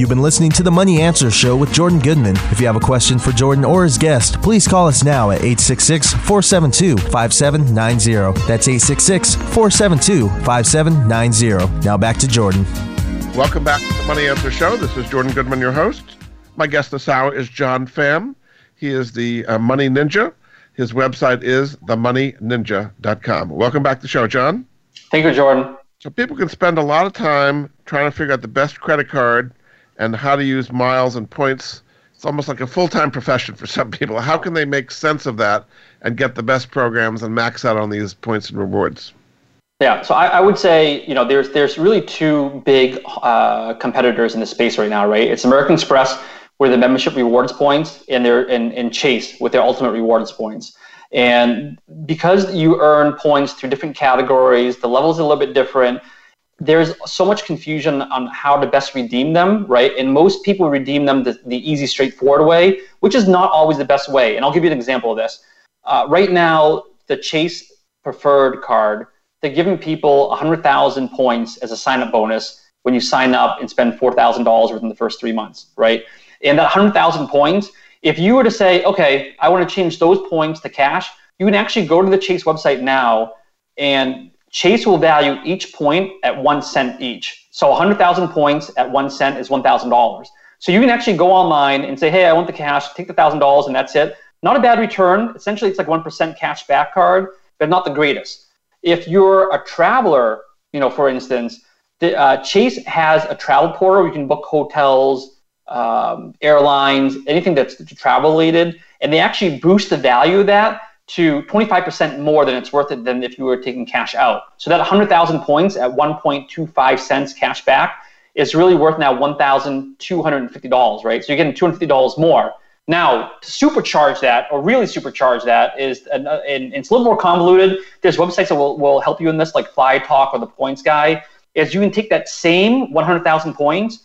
You've been listening to the Money Answer Show with Jordan Goodman. If you have a question for Jordan or his guest, please call us now at 866 472 5790. That's 866 472 5790. Now back to Jordan. Welcome back to the Money Answer Show. This is Jordan Goodman, your host. My guest this hour is John Pham. He is the uh, Money Ninja. His website is themoneyninja.com. Welcome back to the show, John. Thank you, Jordan. So people can spend a lot of time trying to figure out the best credit card and how to use miles and points. It's almost like a full time profession for some people. How can they make sense of that and get the best programs and max out on these points and rewards? Yeah, so I, I would say you know there's there's really two big uh, competitors in the space right now, right? It's American Express with the membership rewards points, and their and, and Chase with their ultimate rewards points. And because you earn points through different categories, the levels are a little bit different there's so much confusion on how to best redeem them, right? And most people redeem them the, the easy, straightforward way, which is not always the best way. And I'll give you an example of this. Uh, right now, the Chase Preferred card, they're giving people 100,000 points as a sign up bonus when you sign up and spend $4,000 within the first three months, right? And that 100,000 points, if you were to say, okay, I want to change those points to cash, you can actually go to the Chase website now and Chase will value each point at one cent each. So 100,000 points at one cent is $1,000. So you can actually go online and say, hey, I want the cash, take the $1,000, and that's it. Not a bad return. Essentially, it's like 1% cash back card, but not the greatest. If you're a traveler, you know, for instance, the, uh, Chase has a travel portal. Where you can book hotels, um, airlines, anything that's travel related, and they actually boost the value of that to 25% more than it's worth it than if you were taking cash out. So that 100,000 points at 1.25 cents cash back is really worth now $1,250, right? So you're getting $250 more. Now, to supercharge that, or really supercharge that, is uh, and, and it's a little more convoluted. There's websites that will, will help you in this, like FlyerTalk or the Points Guy. Is you can take that same 100,000 points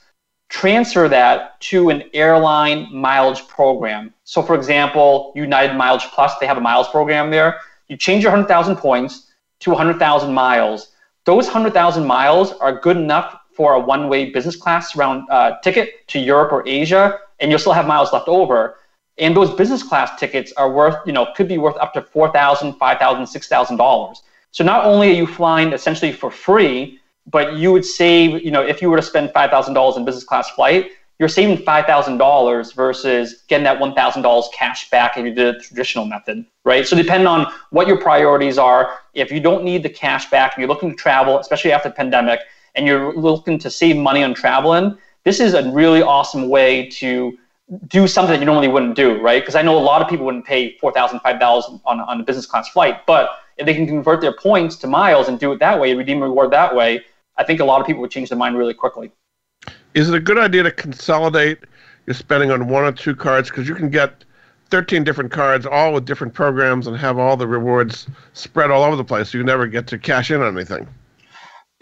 transfer that to an airline mileage program. So, for example, United Mileage Plus, they have a miles program there. You change your 100,000 points to 100,000 miles. Those 100,000 miles are good enough for a one way business class round uh, ticket to Europe or Asia, and you'll still have miles left over. And those business class tickets are worth, you know, could be worth up to $4,000, $5,000, $6,000. So not only are you flying essentially for free, but you would save, you know, if you were to spend $5,000 in business class flight, you're saving $5,000 versus getting that $1,000 cash back if you did a traditional method, right? So depending on what your priorities are, if you don't need the cash back and you're looking to travel, especially after the pandemic, and you're looking to save money on traveling, this is a really awesome way to do something that you normally wouldn't do, right? Because I know a lot of people wouldn't pay $4,000, $5,000 on, on a business class flight, but if they can convert their points to miles and do it that way, redeem reward that way, I think a lot of people would change their mind really quickly. Is it a good idea to consolidate your spending on one or two cards because you can get 13 different cards, all with different programs, and have all the rewards spread all over the place, so you never get to cash in on anything?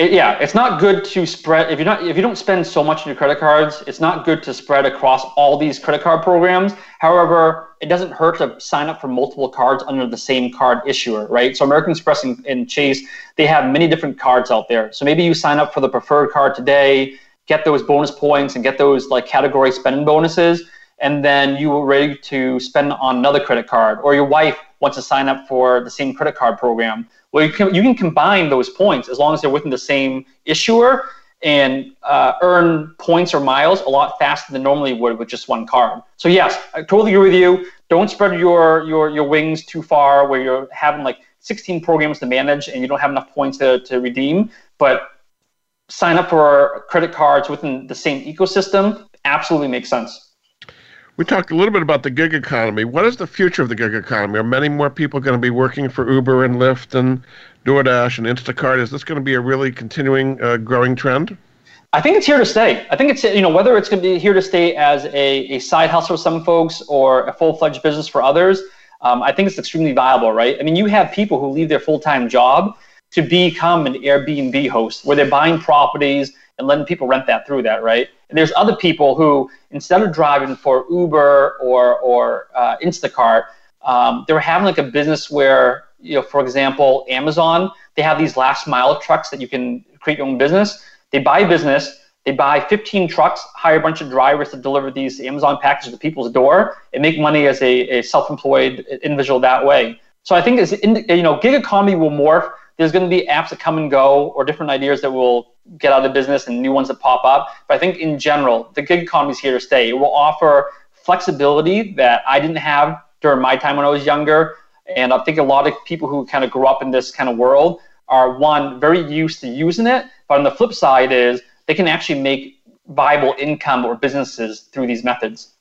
It, yeah, it's not good to spread if you're not if you don't spend so much on your credit cards. It's not good to spread across all these credit card programs. However, it doesn't hurt to sign up for multiple cards under the same card issuer, right? So American Express and, and Chase they have many different cards out there. So maybe you sign up for the preferred card today, get those bonus points, and get those like category spending bonuses, and then you are ready to spend on another credit card, or your wife wants to sign up for the same credit card program well, you can, you can combine those points as long as they're within the same issuer and uh, earn points or miles a lot faster than normally would with just one card. So yes, I totally agree with you. Don't spread your your your wings too far where you're having like 16 programs to manage and you don't have enough points to, to redeem. But sign up for credit cards within the same ecosystem absolutely makes sense. We talked a little bit about the gig economy. What is the future of the gig economy? Are many more people going to be working for Uber and Lyft and DoorDash and Instacart? Is this going to be a really continuing uh, growing trend? I think it's here to stay. I think it's you know whether it's going to be here to stay as a, a side hustle for some folks or a full fledged business for others. Um, I think it's extremely viable, right? I mean, you have people who leave their full time job to become an Airbnb host where they're buying properties and letting people rent that through that, right? There's other people who, instead of driving for Uber or, or uh, Instacart, um, they're having like a business where, you know, for example, Amazon, they have these last mile trucks that you can create your own business. They buy a business, they buy 15 trucks, hire a bunch of drivers to deliver these Amazon packages to people's door, and make money as a, a self-employed individual that way. So I think as you know, gig economy will morph. There's going to be apps that come and go, or different ideas that will get out of business, and new ones that pop up. But I think in general, the gig economy is here to stay. It will offer flexibility that I didn't have during my time when I was younger, and I think a lot of people who kind of grew up in this kind of world are one very used to using it. But on the flip side is they can actually make viable income or businesses through these methods.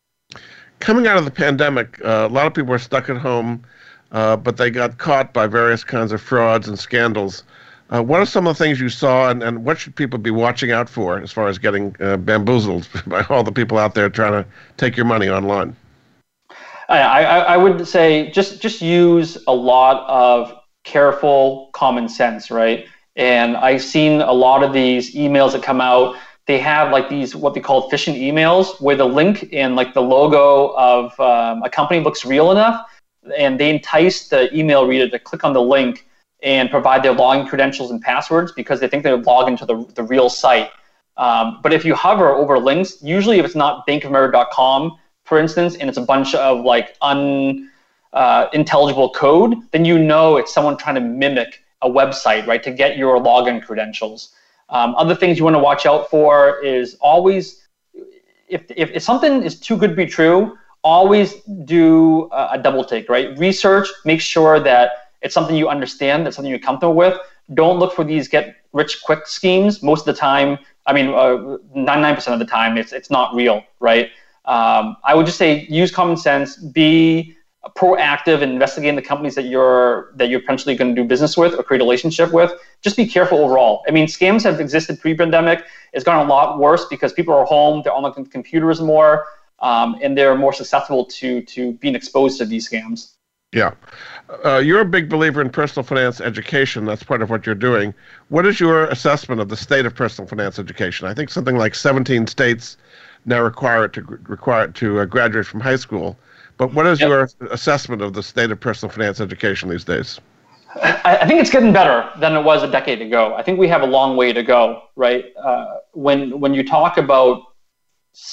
Coming out of the pandemic, uh, a lot of people were stuck at home, uh, but they got caught by various kinds of frauds and scandals. Uh, what are some of the things you saw, and, and what should people be watching out for as far as getting uh, bamboozled [laughs] by all the people out there trying to take your money online? I, I, I would say just just use a lot of careful common sense, right? And I've seen a lot of these emails that come out. They have like these what they call phishing emails, where the link and like the logo of um, a company looks real enough, and they entice the email reader to click on the link and provide their login credentials and passwords because they think they're logging to the, the real site. Um, but if you hover over links, usually if it's not bankofamerica.com, for instance, and it's a bunch of like unintelligible uh, code, then you know it's someone trying to mimic a website, right, to get your login credentials. Um, other things you want to watch out for is always, if, if, if something is too good to be true, always do a, double take, right? Research, make sure that it's something you understand, that's something you're comfortable with. Don't look for these get rich quick schemes. Most of the time, I mean, uh, 99% of the time, it's, it's not real, right? Um, I would just say use common sense, be proactive in investigating the companies that you're that you're potentially going to do business with or create a relationship with. Just be careful overall. I mean, scams have existed pre-pandemic. It's gotten a lot worse because people are home, they're on the computers more, um, and they're more susceptible to to being exposed to these scams. Yeah. Uh, you're a big believer in personal finance education. That's part of what you're doing. What is your assessment of the state of personal finance education? I think something like 17 states now require it to require it to uh, graduate from high school. But what is yep. your assessment of the state of personal finance education these days? I, I, think it's getting better than it was a decade ago. I think we have a long way to go, right? Uh, when when you talk about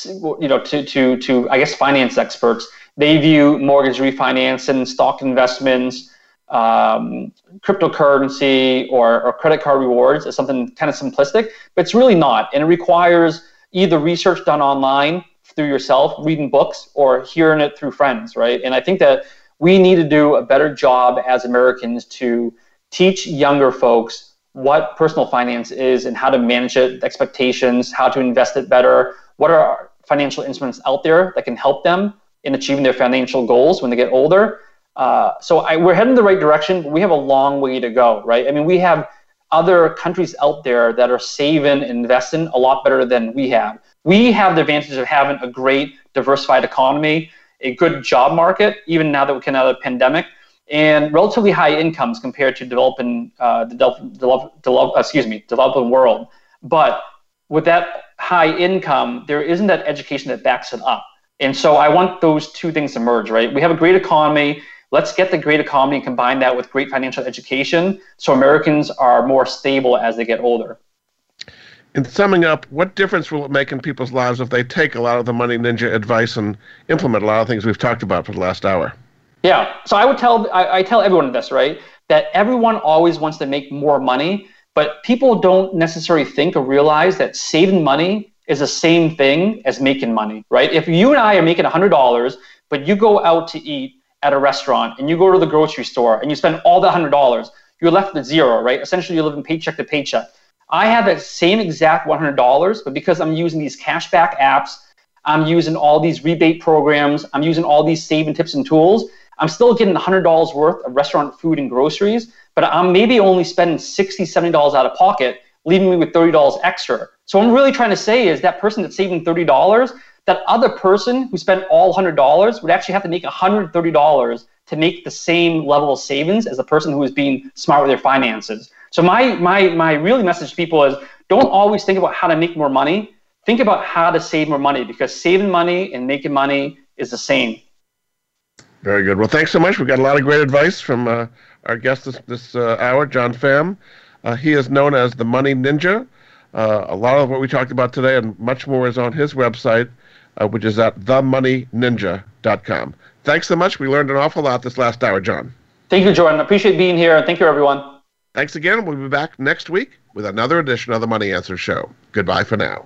you know to to to I guess finance experts, they view mortgage refinance and stock investments, um, cryptocurrency, or, or credit card rewards as something kind of simplistic, but it's really not, and it requires either research done online through yourself, reading books, or hearing it through friends, right? And I think that we need to do a better job as Americans to teach younger folks what personal finance is and how to manage it, expectations, how to invest it better, what are financial instruments out there that can help them in achieving their financial goals when they get older. Uh, so I, we're heading the right direction, but we have a long way to go, right? I mean, we have other countries out there that are saving and investing a lot better than we have. We have the advantage of having a great diversified economy, a good job market, even now that we can out of the pandemic, and relatively high incomes compared to developing uh, the develop, develop, excuse me developing world. But with that high income, there isn't that education that backs it up. And so I want those two things to merge, right? We have a great economy Let's get the great economy and combine that with great financial education so Americans are more stable as they get older. In summing up, what difference will it make in people's lives if they take a lot of the Money Ninja advice and implement a lot of things we've talked about for the last hour? Yeah. So I would tell I, I tell everyone this, right? That everyone always wants to make more money, but people don't necessarily think or realize that saving money is the same thing as making money, right? If you and I are making $100, but you go out to eat at a restaurant and you go to the grocery store and you spend all the hundred dollars, you're left with zero, right? Essentially, you're living paycheck to paycheck. I have that same exact $100, but because I'm using these cashback apps, I'm using all these rebate programs, I'm using all these saving tips and tools, I'm still getting $100 worth of restaurant food and groceries, but I'm maybe only spending $60, $70 out of pocket, leaving me with $30 extra. So what I'm really trying to say is that person that's saving $30, that other person who spent all $100 would actually have to make $130 to make the same level of savings as the person who is being smart with their finances. So my my my really message to people is don't always think about how to make more money. Think about how to save more money because saving money and making money is the same. Very good. Well, thanks so much. We've got a lot of great advice from uh, our guest this, this uh, hour, John Pham. Uh, he is known as the Money Ninja. Uh, a lot of what we talked about today and much more is on his website, uh, which is at themoneyninja.com. Thanks so much. We learned an awful lot this last hour, John. Thank you, Jordan. Appreciate being here. And thank you, everyone. Thanks again. We'll be back next week with another edition of the Money Answer Show. Goodbye for now.